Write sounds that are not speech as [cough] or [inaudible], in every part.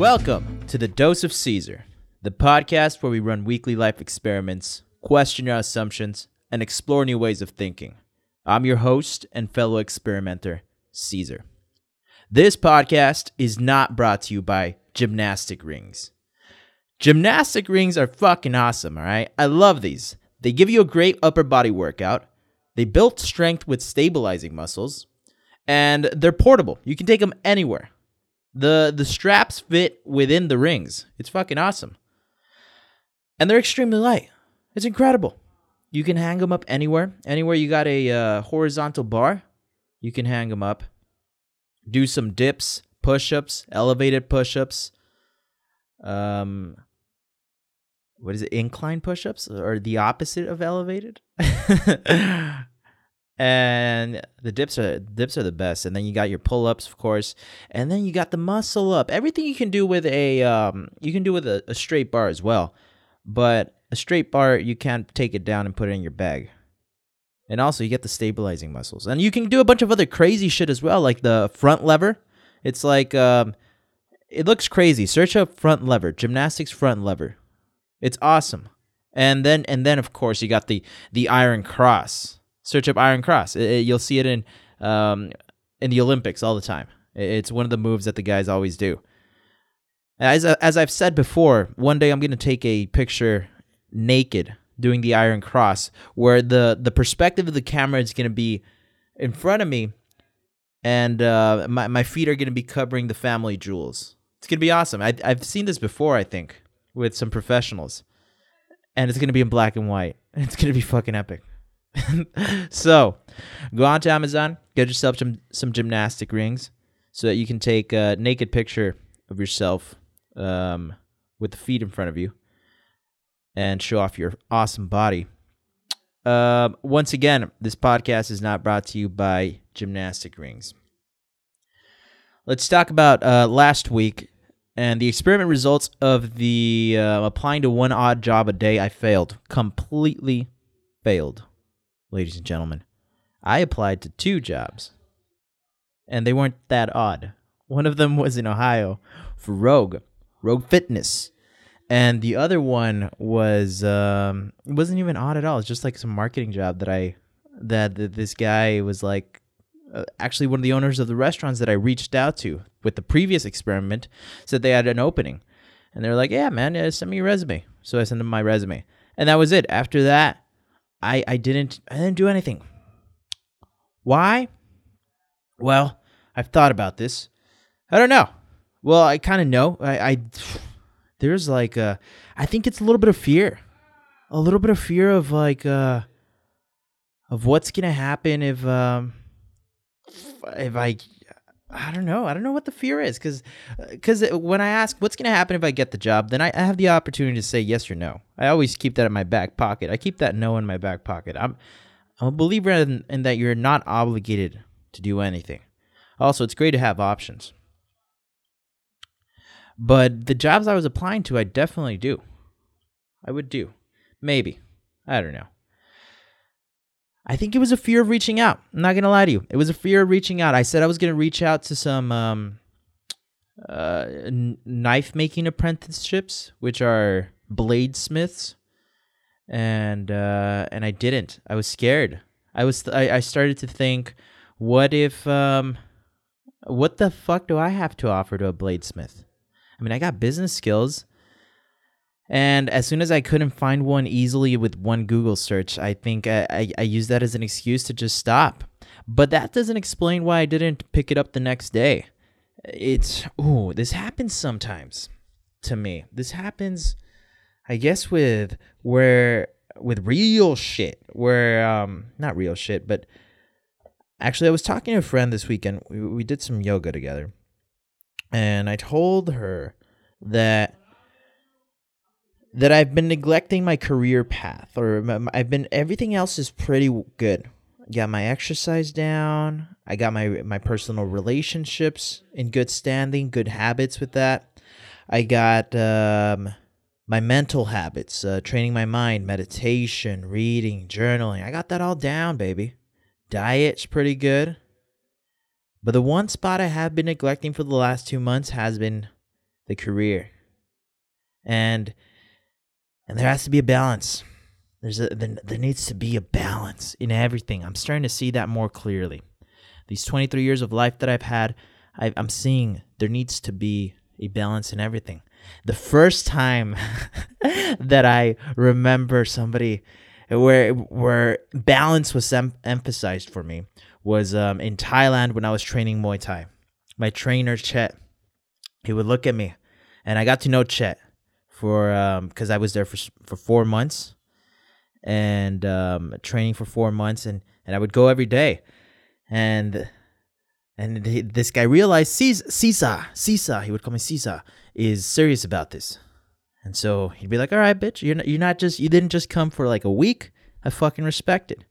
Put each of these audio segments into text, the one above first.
Welcome to the Dose of Caesar, the podcast where we run weekly life experiments, question our assumptions, and explore new ways of thinking. I'm your host and fellow experimenter, Caesar. This podcast is not brought to you by gymnastic rings. Gymnastic rings are fucking awesome, all right? I love these. They give you a great upper body workout. They build strength with stabilizing muscles, and they're portable. You can take them anywhere. The the straps fit within the rings. It's fucking awesome. And they're extremely light. It's incredible. You can hang them up anywhere. Anywhere you got a uh, horizontal bar, you can hang them up. Do some dips, push-ups, elevated push-ups. Um what is it? Incline push-ups or the opposite of elevated? [laughs] and the dips are dips are the best. And then you got your pull-ups of course. And then you got the muscle up. Everything you can do with a um you can do with a, a straight bar as well. But a straight bar you can't take it down and put it in your bag. And also you get the stabilizing muscles. And you can do a bunch of other crazy shit as well like the front lever. It's like um it looks crazy. Search up front lever gymnastics front lever. It's awesome. And then and then of course you got the the iron cross search up Iron Cross. It, it, you'll see it in um, in the Olympics all the time. It, it's one of the moves that the guys always do. As as I've said before, one day I'm going to take a picture naked doing the Iron Cross, where the the perspective of the camera is going to be in front of me, and uh, my my feet are going to be covering the family jewels. It's going to be awesome. I, I've seen this before, I think, with some professionals, and it's going to be in black and white. [laughs] It's going to be fucking epic. [laughs] so go on to Amazon, get yourself some, some gymnastic rings so that you can take a naked picture of yourself um, with the feet in front of you and show off your awesome body. Uh, once again, this podcast is not brought to you by gymnastic rings. Let's talk about uh, last week and the experiment results of the uh, applying to one odd job a day. I failed, completely failed ladies and gentlemen. I applied to two jobs, and they weren't that odd. One of them was in Ohio for Rogue, Rogue Fitness, and the other one was um, it wasn't even odd at all. It's just like some marketing job that I that, this guy was like uh, actually one of the owners of the restaurants that I reached out to with the previous experiment said they had an opening, and they're like, "Yeah, man, send me your resume." So I sent them my resume, and that was it. After that, I I didn't I didn't do anything. Why? Well, I've thought about this. I don't know. Well, I kind of know. I, I there's like a I think it's a little bit of fear. A little bit of fear of like uh of what's going to happen if um if I I don't know. I don't know what the fear is because because uh, uh, when I ask what's going to happen if I get the job, then I, I, have the opportunity to say yes or no. I always keep that in my back pocket. I keep that no in my back pocket. I'm I'm a believer in, in that you're not obligated to do anything. Also, it's great to have options. But the jobs I was applying to, I definitely do. I would do. Maybe. I don't know. I think it was a fear of reaching out. I'm not gonna lie to you. It was a fear of reaching out. I said I was gonna reach out to some um, uh, knife making apprenticeships, which are bladesmiths, and uh, and I didn't. I was scared. I was. Th- I, I started to think, what if um, what the fuck do I have to offer to a bladesmith? I mean, I got business skills. And as soon as I couldn't find one easily with one Google search, I think I, I, I used that as an excuse to just stop. But that doesn't explain why I didn't pick it up the next day. It's, ooh, this happens sometimes to me. This happens, I guess, with where, with real shit, where, um, not real shit, but actually, I was talking to a friend this weekend. We, we did some yoga together. And I told her that that I've been neglecting my career path, or I've been everything else is pretty good. Got my exercise down. I got my my personal relationships in good standing, good habits with that. I got um, my mental habits, uh, training my mind, meditation, reading, journaling. I got that all down, baby. Diet's pretty good. But the one spot I have been neglecting for the last two months has been the career. And and there has to be a balance. There's a there, needs to be a balance in everything. I'm starting to see that more clearly. These 23 years of life that I've had, I, I'm seeing there needs to be a balance in everything. The first time [laughs] that I remember somebody where where balance was em- emphasized for me was um, in Thailand when I was training Muay Thai. My trainer Chet, he would look at me, and I got to know Chet for because um, I was there for for four months, and um, training for four months, and and I would go every day, and and he, this guy realized Sisa, Sisa, he would call me Sisa, is serious about this. And so he'd be like, "All right, bitch, you're not, you're not just you didn't just come for like a week. I fucking respect it.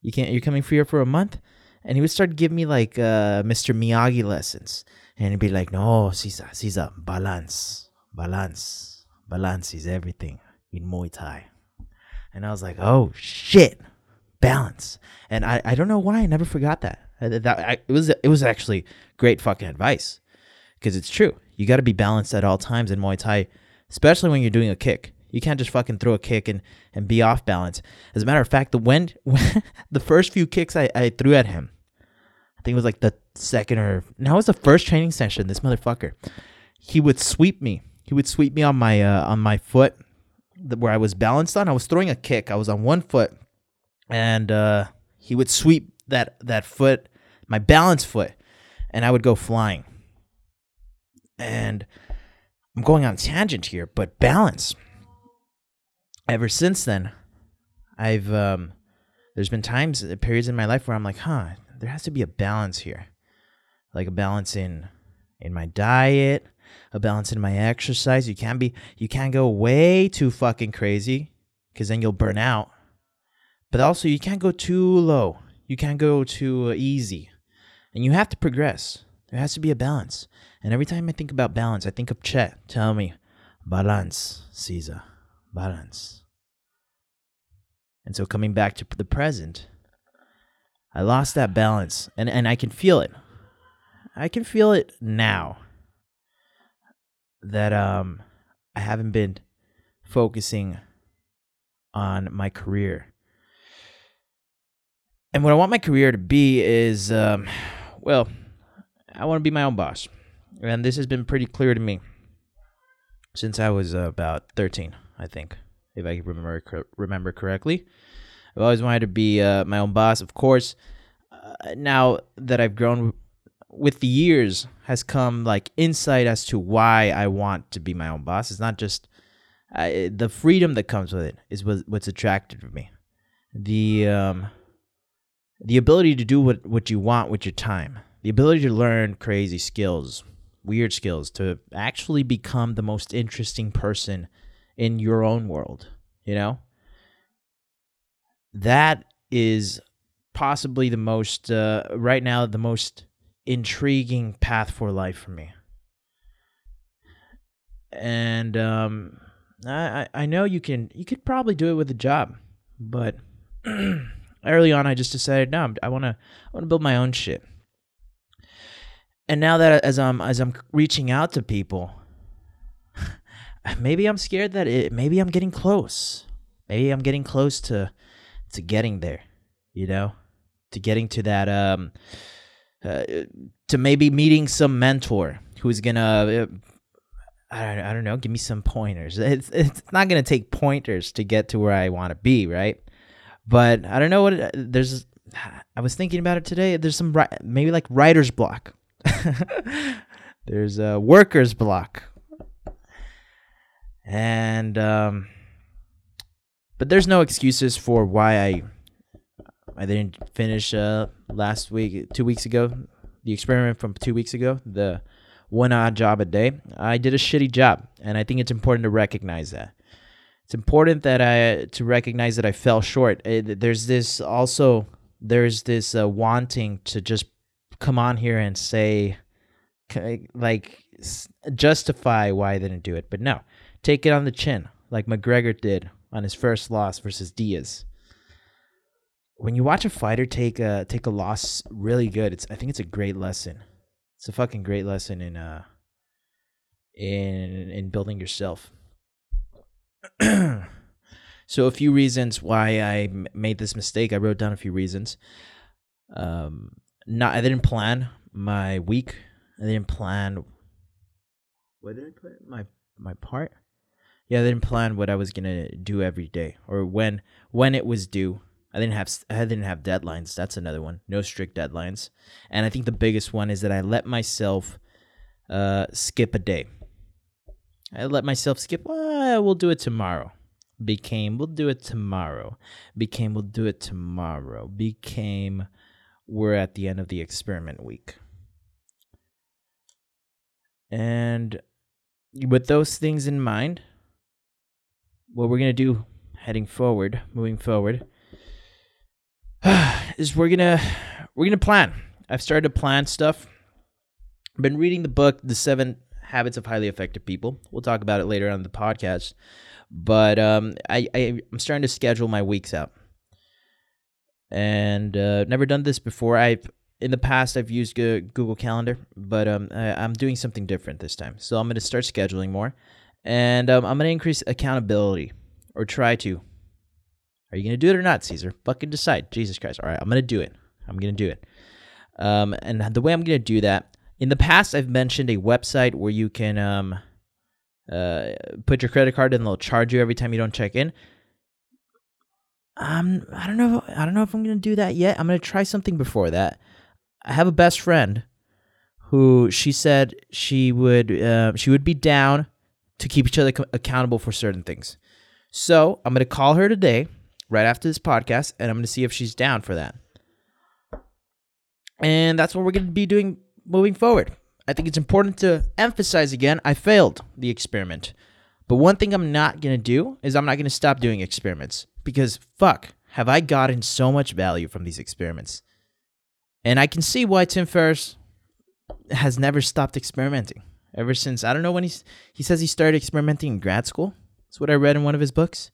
You can't. You're coming for here for a month." And he would start giving me like uh, Mr. Miyagi lessons, and he'd be like, "No, Sisa, Sisa, balance, balance, balance is everything in Muay Thai." And I was like, "Oh shit, balance." And I, I don't know why I never forgot that. Uh, that I, it was it was actually great fucking advice because it's true. You got to be balanced at all times in Muay Thai, especially when you're doing a kick. You can't just fucking throw a kick and, and be off balance. As a matter of fact, the when, when [laughs] the first few kicks I, I threw at him, I think it was like the second or now it was the first training session. This motherfucker, he would sweep me. He would sweep me on my uh, on my foot where I was balanced on. I was throwing a kick. I was on one foot, and uh, he would sweep that that foot, my balance foot, and I would go flying. And I'm going on tangent here, but balance. Ever since then, I've um, there's been times, uh, periods in my life where I'm like, huh, there has to be a balance here, like a balance in in my diet, a balance in my exercise. You can't be, you can't go way too fucking crazy, because then you'll burn out. But also, you can't go too low. You can't go too uh, easy, and you have to progress. There has to be a balance. And every time I think about balance, I think of Chet. Tell me, balance, Caesar, balance. And so coming back to the present, I lost that balance, and and I can feel it. I can feel it now. That um, I haven't been focusing on my career. And what I want my career to be is, um, well, I want to be my own boss. And this has been pretty clear to me since I was about 13, I think, if I remember remember correctly. I've always wanted to be uh, my own boss. Of course, uh, now that I've grown with the years has come like insight as to why I want to be my own boss. It's not just uh, the freedom that comes with it is what's attractive to me. The um, the ability to do what, what you want with your time the ability to learn crazy skills, weird skills, to actually become the most interesting person in your own world, you know? That is possibly the most, uh, right now, the most intriguing path for life for me. And um, I, I know you can, you could probably do it with a job, but [clears throat] early on, I just decided, no, I want to, I want to build my own shit and now that as I'm as I'm reaching out to people, [sighs] maybe I'm scared that it maybe I'm getting close. Maybe I'm getting close to to getting there, you know, to getting to that um uh, to maybe meeting some mentor who's gonna uh, I don't, I don't know, give me some pointers. It's it's not gonna take pointers to get to where I want to be, right? But I don't know what it, there's. I was thinking about it today. There's some maybe like writer's block [laughs] There's a worker's block. And um but there's no excuses for why I I didn't finish uh last week 2 weeks ago the experiment from 2 weeks ago the one odd job a day. I did a shitty job and I think it's important to recognize that. It's important that I to recognize that I fell short. It, there's this also there's this uh, wanting to just come on here and say like justify why I didn't do it. But no, take it on the chin, like McGregor did on his first loss versus Diaz. When you watch a fighter take a take a loss really good, it's I think it's a great lesson. It's a fucking great lesson in uh in in building yourself. [clears throat] so a few reasons why I made this mistake. I wrote down a few reasons. Um, not I didn't plan my week. I didn't plan. What did I put my my part? Yeah, I didn't plan what I was gonna do every day or when when it was due. I didn't have I didn't have deadlines. That's another one. No strict deadlines. And I think the biggest one is that I let myself uh, skip a day. I let myself skip. Well, we'll do it tomorrow. Became we'll do it tomorrow. Became we'll do it tomorrow. Became we're at the end of the experiment week. And with those things in mind, what we're going to do heading forward, moving forward, is we're to we're to plan. I've started to plan stuff. I've been reading the book The 7 Habits of Highly Effective People. We'll talk about it later on the podcast. But um, I, I I'm starting to schedule my weeks out and uh, never done this before. I've in the past I've used Google Calendar, but um, I, am doing something different this time. So I'm going to start scheduling more, and um, I'm going to increase accountability or try to. Are you going to do it or not, Caesar? Fucking decide. Jesus Christ! All right, I'm going to do it. I'm going to do it. Um, and the way I'm going to do that, in the past I've mentioned a website where you can um, uh, put your credit card and they'll charge you every time you don't check in. Um, I don't know. I don't know if I'm gonna do that yet. I'm gonna try something before that. I have a best friend who she said she would uh, she would be down to keep each other co- accountable for certain things. So I'm gonna call her today, right after this podcast, and I'm gonna see if she's down for that. And that's what we're gonna be doing moving forward. I think it's important to emphasize again. I failed the experiment, but one thing I'm not gonna do is I'm not gonna stop doing experiments because fuck, have I gotten so much value from these experiments. And I can see why Tim Ferriss has never stopped experimenting ever since I don't know when he's he says he started experimenting in grad school. That's what I read in one of his books.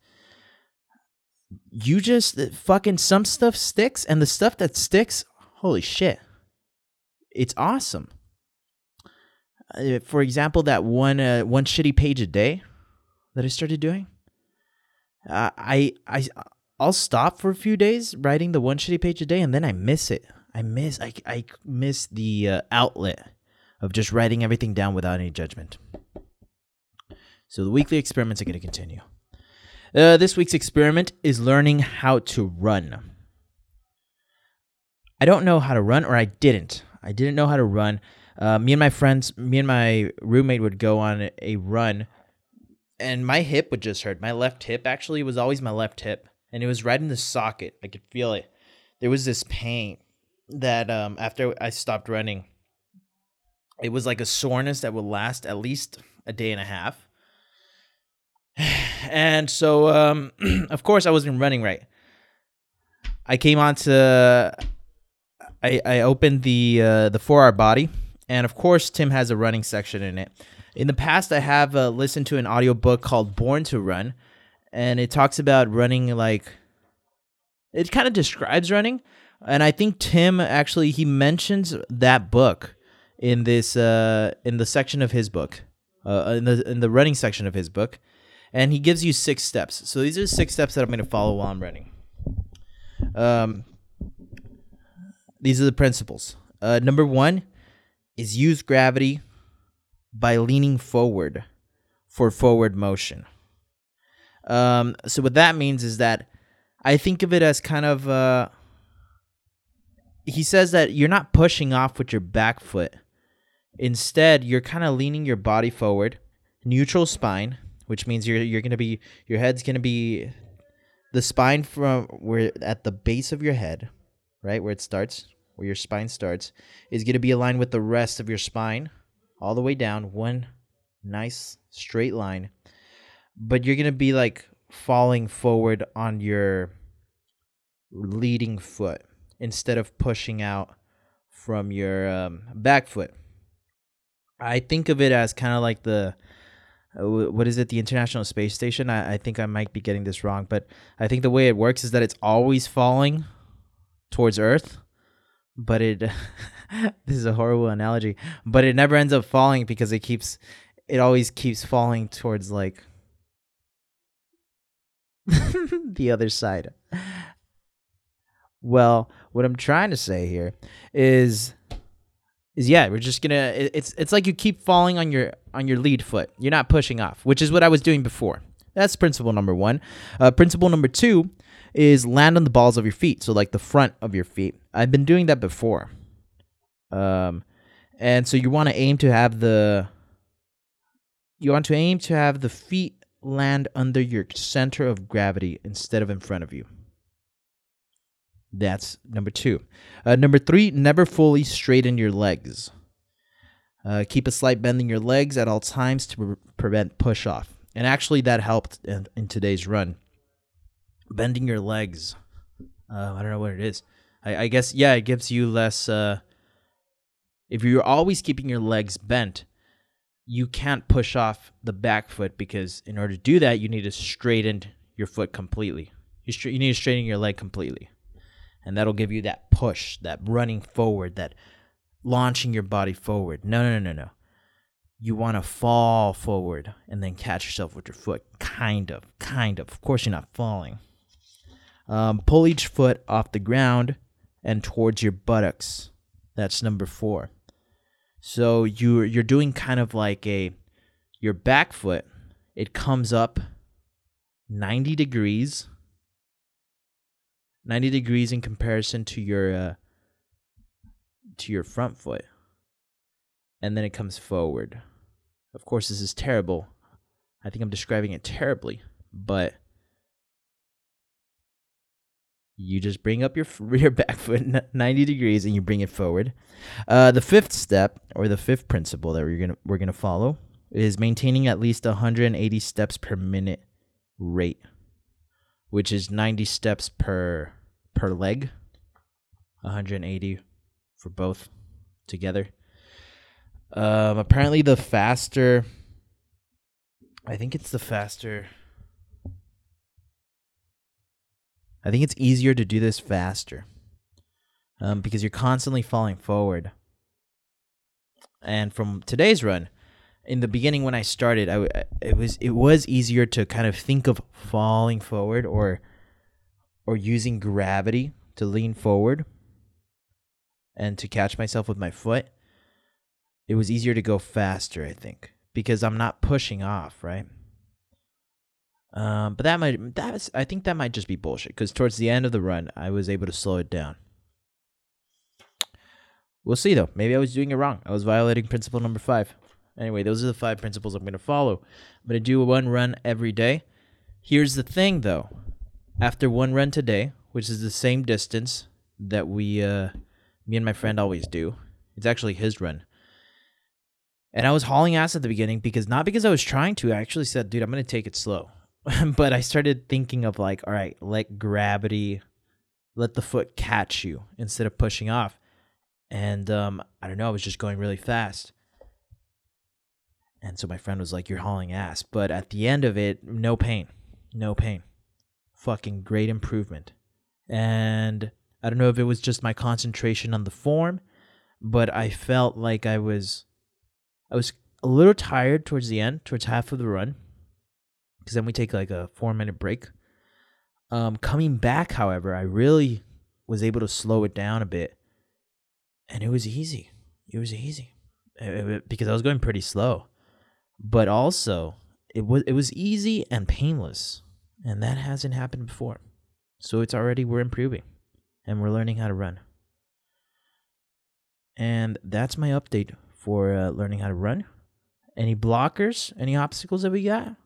You just fucking some stuff sticks and the stuff that sticks, holy shit. It's awesome. Uh, for example, that one uh, one shitty page a day that I started doing uh, I I I'll stop for a few days writing the one shitty page a day, and then I miss it. I miss I I miss the uh, outlet of just writing everything down without any judgment. So the weekly experiments are going to continue. Uh, this week's experiment is learning how to run. I don't know how to run, or I didn't. I didn't know how to run. Uh, me and my friends, me and my roommate would go on a run and my hip would just hurt. My left hip actually was always my left hip, and it was right in the socket. I could feel it. There was this pain that um, after I stopped running, it was like a soreness that would last at least a day and a half. And so, um, [clears throat] of course, I wasn't running right. I came on to, I, I opened the uh, the four hour body, and of course, Tim has a running section in it. In the past, I have uh, listened to an audiobook called Born to Run, and it talks about running like it kind of describes running. And I think Tim actually he mentions that book in this uh, in the section of his book, uh, in the in the running section of his book, and he gives you six steps. So these are six steps that I'm going to follow while I'm running. Um, these are the principles. Uh, number one is use gravity by leaning forward for forward motion. Um, so what that means is that I think of it as kind of uh, he says that you're not pushing off with your back foot. Instead, you're kind of leaning your body forward, neutral spine, which means you're you're gonna be your head's gonna be the spine from where at the base of your head, right where it starts, where your spine starts, is gonna be aligned with the rest of your spine all the way down, one nice straight line. But you're to be like falling forward on your leading foot instead of pushing out from your um, back foot. I think of it as kind of like the what is it the international space station I, I think i might be getting this wrong but i think the way it works is that it's always falling towards earth but it [laughs] this is a horrible analogy, but it never ends up falling because it keeps it always keeps falling towards like [laughs] the other side. Well, what I'm trying to say here is is yeah, we're just gonna it's it's like you keep falling on your on your lead foot. You're not pushing off, which is what I was doing before. That's principle number one. Uh, principle number two is land on the balls of your feet, so like the front of your feet. I've been doing that before, um, and so you want to aim to have the you want to aim to have the feet land under your center of gravity instead of in front of you. That's number two. Uh, number three, never fully straighten your legs. Uh, keep a slight bend in your legs at all times to pre- prevent push off. And actually, that helped in, in today's run. Bending your legs. Uh, I don't know what it is. I, I guess, yeah, it gives you less. Uh, if you're always keeping your legs bent, you can't push off the back foot because in order to do that, you need to straighten your foot completely. You, stra- you need to straighten your leg completely and that'll give you that push, that running forward, that launching your body forward. No, no, no, no, no. You want to fall forward and then catch yourself with your foot. Kind of, kind of. Of course, you're not falling. Um, pull each foot off the ground and towards your buttocks. That's number four. So you're you're doing kind of like a your back foot. It comes up 90 degrees 90 degrees in comparison to your uh, to your front foot. And then it comes forward. Of course this is terrible. I think i'm describing it terribly but you just bring up your [laughs] rear back foot 90 degrees and you bring it forward. Uh, the fifth step or the fifth principle that we're gonna we're gonna follow is maintaining at least 180 steps per minute rate which is 90 steps per per leg. 180 for both together. Um apparently the faster i think it's the faster i think it's easier to do this faster um, because you're constantly falling forward. And from today's run in the beginning when I started, I it was it was easier to kind of think of falling forward or or using gravity to lean forward and to catch myself with my foot. It was easier to go faster, I think, because I'm not pushing off, right? Um, but that might that was, I think that might just be bullshit because towards the end of the run, I was able to slow it down. We'll see though. Maybe I was doing it wrong. I was violating principle number five. Anyway, those are the five principles I'm going to follow. I'm going to do one run every day. Here's the thing, though. After one run today, which is the same distance that we, uh, me and my friend always do, it's actually his run. And I was hauling ass at the beginning because not because I was trying to. I actually said, dude, I'm going to take it slow. [laughs] but I started thinking of like, all right, let gravity, let the foot catch you instead of pushing off. And um, I don't know, I was just going really fast. And so my friend was like, You're hauling ass. But at the end of it, no pain. No pain. Fucking great improvement. And I don't know if it was just my concentration on the form, but I felt like I was I was a little tired towards the end, towards half of the run. Because then we take like a four minute break. Um, coming back, however, I really was able to slow it down a bit. And it was easy. It was easy. It, it, because I was going pretty slow but also it was it was easy and painless, and that hasn't happened before. So it's already we're improving, and we're learning how to run. And that's my update for uh, learning how to run. Any blockers? Any obstacles that we got?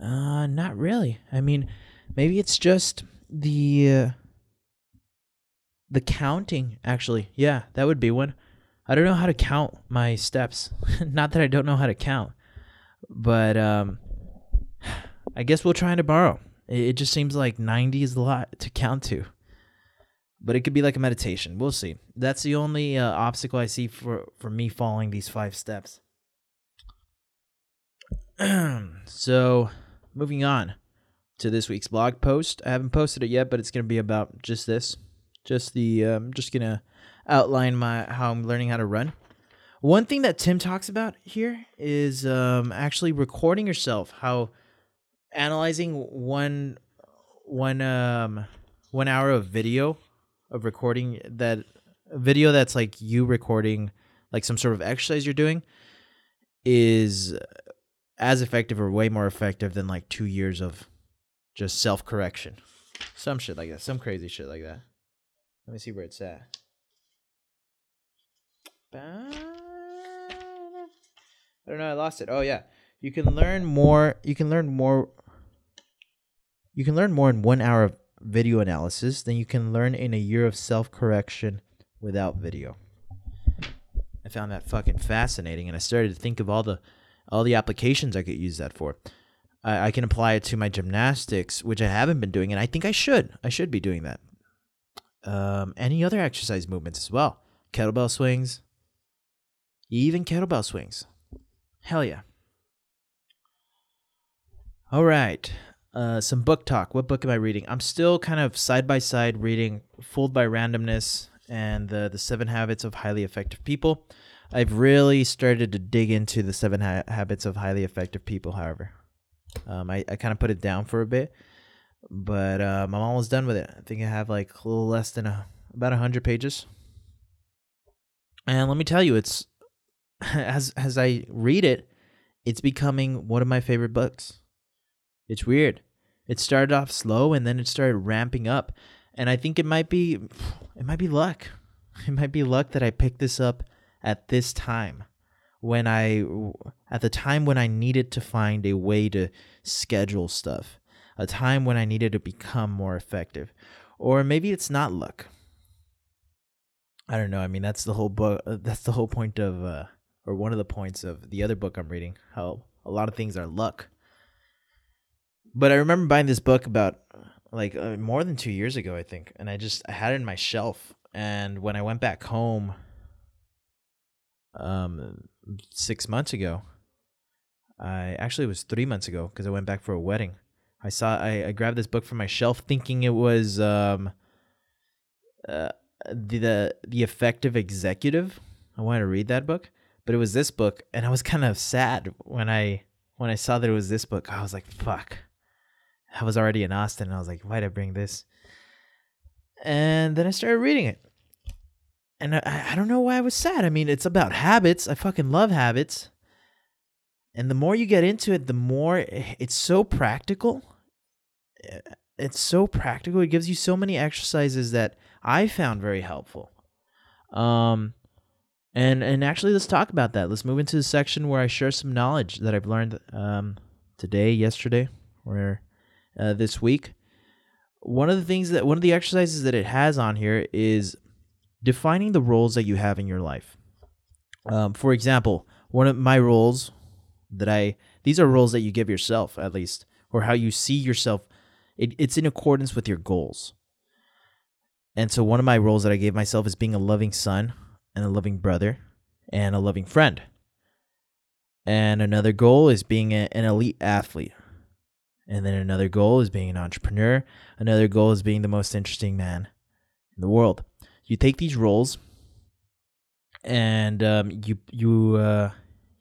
Uh, not really. I mean, maybe it's just the uh, the counting. Actually, yeah, that would be one. I don't know how to count my steps. [laughs] not that I don't know how to count. But um, I guess we'll try to borrow. It, just seems like 90 is a lot to count to. But it could be like a meditation. We'll see. That's the only uh, obstacle I see for, for me following these five steps. [clears throat] so, moving on to this week's blog post. I haven't posted it yet, but it's going to be about just this. Just the um just going to outline my how I'm learning how to run. One thing that Tim talks about here is um, actually recording yourself. How analyzing one one um one hour of video of recording that video that's like you recording like some sort of exercise you're doing is as effective or way more effective than like two years of just self correction. Some shit like that. Some crazy shit like that. Let me see where it's at. I don't know. I lost it. Oh yeah, you can learn more. You can learn more. You can learn more in one hour of video analysis than you can learn in a year of self correction without video. I found that fucking fascinating, and I started to think of all the all the applications I could use that for. I, I can apply it to my gymnastics, which I haven't been doing, and I think I should. I should be doing that. Um, any other exercise movements as well, kettlebell swings, even kettlebell swings. Hell yeah. All right. Uh, some book talk. What book am I reading? I'm still kind of side by side reading Fooled by Randomness and the, the Seven Habits of Highly Effective People. I've really started to dig into the Seven ha- Habits of Highly Effective People, however. Um, I, I kind of put it down for a bit, but um, I'm almost done with it. I think I have like a little less than a, about 100 pages. And let me tell you, it's [laughs] as as I read it, it's becoming one of my favorite books. It's weird. It started off slow and then it started ramping up. And I think it might be it might be luck. [laughs] It might be luck that I picked this up at this time when I at the time when I needed to find a way to schedule stuff. A time when I needed to become more effective. Or maybe it's not luck. I don't know. I mean, that's the whole book. [laughs] That's the whole point of uh, or one of the points of the other book I'm reading, how a lot of things are luck. But I remember buying this book about like uh, more than 2 years ago, I think, and I just I had it in my shelf and when I went back home um 6 months ago, I actually it was 3 months ago cuz I went back for a wedding. I saw I, I grabbed this book from my shelf thinking it was um uh, the, the the effective executive. I wanted to read that book but it was this book and i was kind of sad when i when i saw that it was this book i was like fuck i was already in austin and i was like why'd i bring this? And then i started reading it. And I, I don't know why i was sad. I mean it's about habits. I fucking love habits. And the more you get into it the more it's so practical. It's so practical. It gives you so many exercises that i found very helpful. Um and and actually, let's talk about that. Let's move into the section where I share some knowledge that I've learned um, today, yesterday, or uh, this week. One of the things that one of the exercises that it has on here is defining the roles that you have in your life. Um, for example, one of my roles that I these are roles that you give yourself at least, or how you see yourself. It, it's in accordance with your goals. And so one of my roles that I gave myself is being a loving son, and a loving brother and a loving friend. And another goal is being a, an elite athlete. And then another goal is being an entrepreneur. Another goal is being the most interesting man in the world. You take these roles and um, you you uh,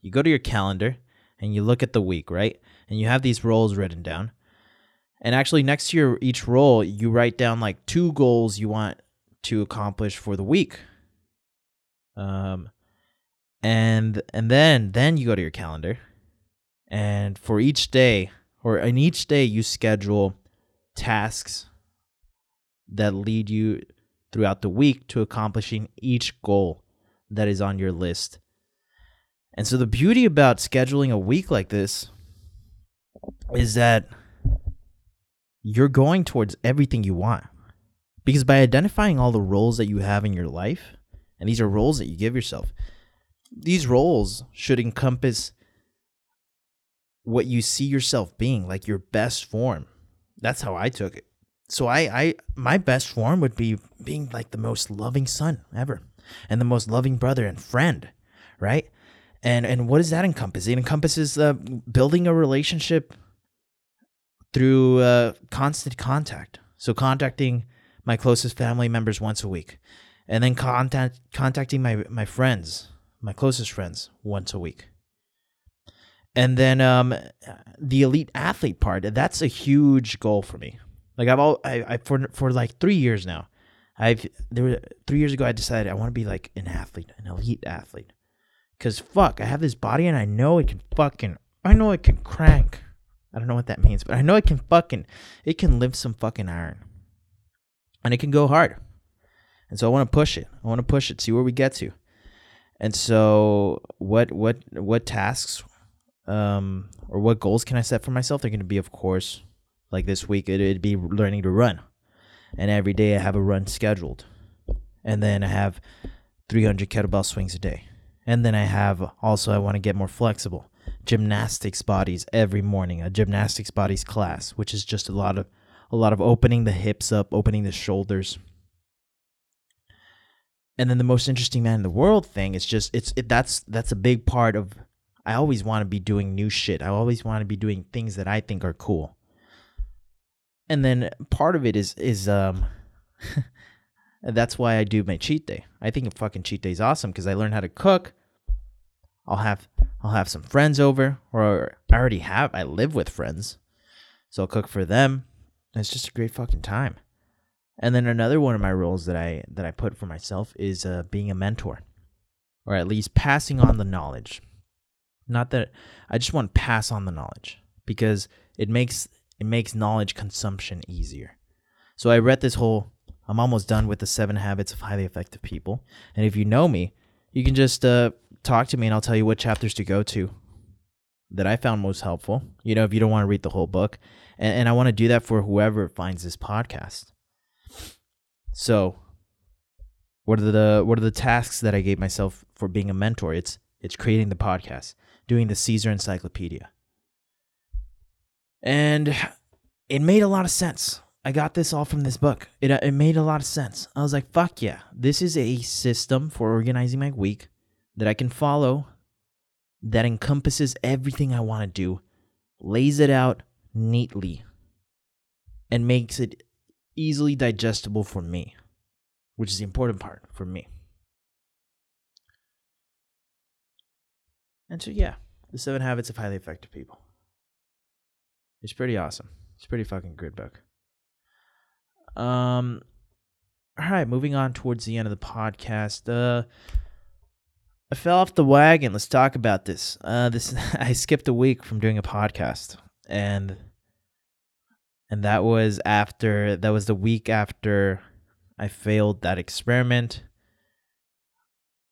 you go to your calendar and you look at the week, right? And you have these roles written down. And actually, next to your each role, you write down like two goals you want to accomplish for the week. Um, and and then then you go to your calendar, and for each day or in each day you schedule tasks that lead you throughout the week to accomplishing each goal that is on your list. And so the beauty about scheduling a week like this is that you're going towards everything you want. Because by identifying all the roles that you have in your life, and these are roles that you give yourself. These roles should encompass what you see yourself being, like your best form. That's how I took it. So I, I my best form would be being like the most loving son ever and the most loving brother and friend, right? And and what does that encompass? It encompasses uh, building a relationship through uh, constant contact. So contacting my closest family members once a week, and then contact contacting my my friends my closest friends once a week. And then um, the elite athlete part, that's a huge goal for me. Like I've all I, I for for like three years now, I've there were three years ago I decided I want to be like an athlete, an elite athlete. Cause fuck, I have this body and I know it can fucking I know it can crank. I don't know what that means, but I know it can fucking it can lift some fucking iron. And it can go hard. And so I want to push it. I want to push it, see where we get to. And so what what what tasks um or what goals can I set for myself? They're going to be of course like this week it, it'd be learning to run. And every day I have a run scheduled. And then I have 300 kettlebell swings a day. And then I have also I want to get more flexible. Gymnastics bodies every morning, a gymnastics bodies class, which is just a lot of a lot of opening the hips up, opening the shoulders. And then the most interesting man in the world thing is just it's it, that's that's a big part of I always want to be doing new shit. I always want to be doing things that I think are cool. And then part of it is is um [laughs] that's why I do my cheat day. I think a fucking cheat day is awesome because I learn how to cook. I'll have I'll have some friends over, or I already have. I live with friends, so I'll cook for them. It's just a great fucking time. And then another one of my roles that I that I put for myself is uh, being a mentor, or at least passing on the knowledge. Not that I just want to pass on the knowledge because it makes it makes knowledge consumption easier. So I read this whole. I'm almost done with the seven habits of highly effective people, and if you know me, you can just uh, talk to me and I'll tell you what chapters to go to that I found most helpful. You know, if you don't want to read the whole book. And, and I want to do that for whoever finds this podcast. So what are the what are the tasks that I gave myself for being a mentor? It's it's creating the podcast, doing the Caesar Encyclopedia. And it made a lot of sense. I got this all from this book. It uh, it made a lot of sense. I was like, "Fuck yeah. This is a system for organizing my week that I can follow that encompasses everything I want to do, lays it out neatly, and makes it easily digestible for me, which is the important part for me. And so, yeah, The Seven Habits of Highly Effective People. It's pretty awesome. It's pretty fucking good book. Um, all right, moving on towards the end of the podcast. Uh, I fell off the wagon. Let's talk about this. Uh, this [laughs] I skipped a week from doing a podcast, and and that was after that was the week after I failed that experiment.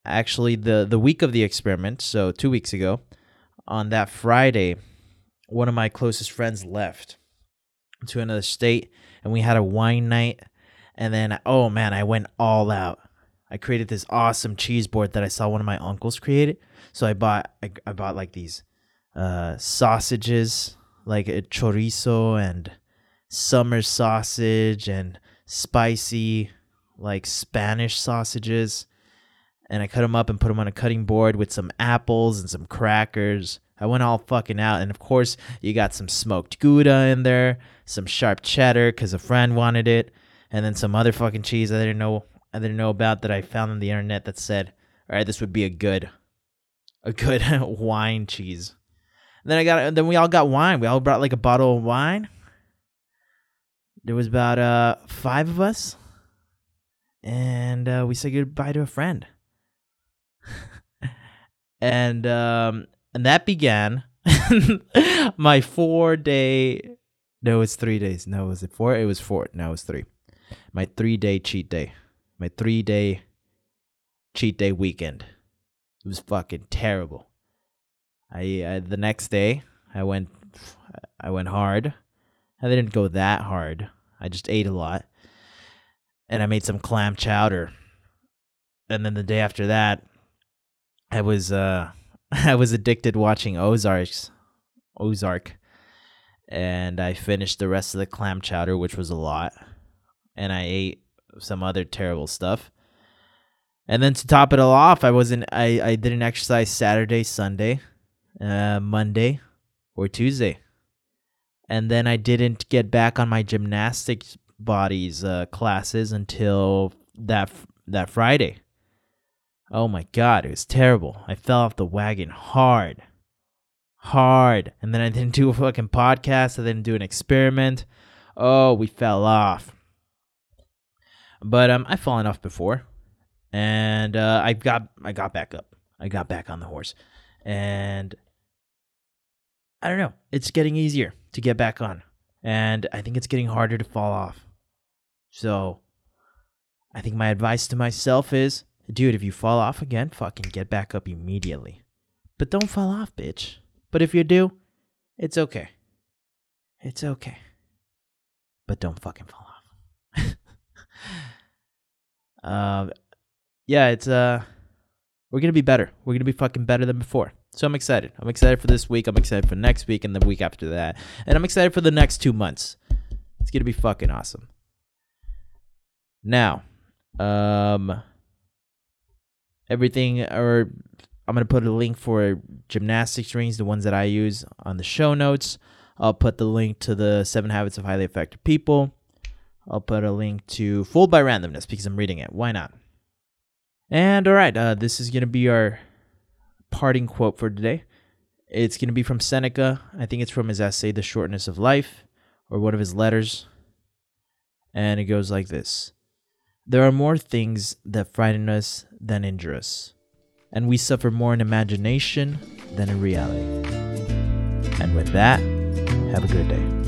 Actually, the the week of the experiment, so two weeks ago, on that Friday, one of my closest friends left to another state, and we had a wine night. And then, oh man, I went all out. I created this awesome cheese board that I saw one of my uncles created. So I bought I, I bought like these uh, sausages, like a chorizo and summer sausage and spicy like Spanish sausages. And I cut them up and put them on a cutting board with some apples and some crackers. I went all fucking out. And of course, you got some smoked Gouda in there, some sharp cheddar because a friend wanted it, and then some other fucking cheese I didn't know I didn't know about that I found on the internet that said, all right, this would be a good, a good [laughs] wine cheese. And then I got, then we all got wine. We all brought like a bottle of wine. There was about uh five of us, and uh, we said goodbye to a friend. And um, and that began [laughs] my four day. No, it's three days. No, was it four? It was four. No, it was three. My three day cheat day my three day cheat day weekend. It was fucking terrible. I, I the next day I went I went hard. I didn't go that hard. I just ate a lot. And I made some clam chowder. And then the day after that I was uh [laughs] I was addicted watching Ozarks Ozark. And I finished the rest of the clam chowder, which was a lot. And I ate some other terrible stuff. And then to top it all off, I wasn't I, I didn't exercise Saturday, Sunday, uh, Monday, or Tuesday. And then I didn't get back on my gymnastics bodies uh, classes until that that Friday. Oh my god, it was terrible. I fell off the wagon hard. Hard. And then I didn't do a fucking podcast. I didn't do an experiment. Oh, we fell off. But um I've fallen off before. And uh I got I got back up. I got back on the horse. And I don't know. It's getting easier to get back on. And I think it's getting harder to fall off. So I think my advice to myself is dude, if you fall off again, fucking get back up immediately. But don't fall off, bitch. But if you do, it's okay. It's okay. But don't fucking fall off. uh, [laughs] yeah, it's uh we're gonna be better. We're gonna be fucking better than before. So I'm excited. I'm excited for this week. I'm excited for next week and the week after that. And I'm excited for the next two months. It's gonna be fucking awesome. Now, um everything or I'm gonna put a link for gymnastics rings, the ones that I use on the show notes. I'll put the link to the seven habits of highly effective people. I'll put a link to Fooled by Randomness because I'm reading it. Why not? And all right, uh, this is gonna be our parting quote for today. It's gonna be from Seneca. I think it's from his essay, "The Shortness of Life," or one of his letters. And it goes like this: There are more things that frighten us than injure us, and we suffer more in imagination than in reality. And with that, have a good day.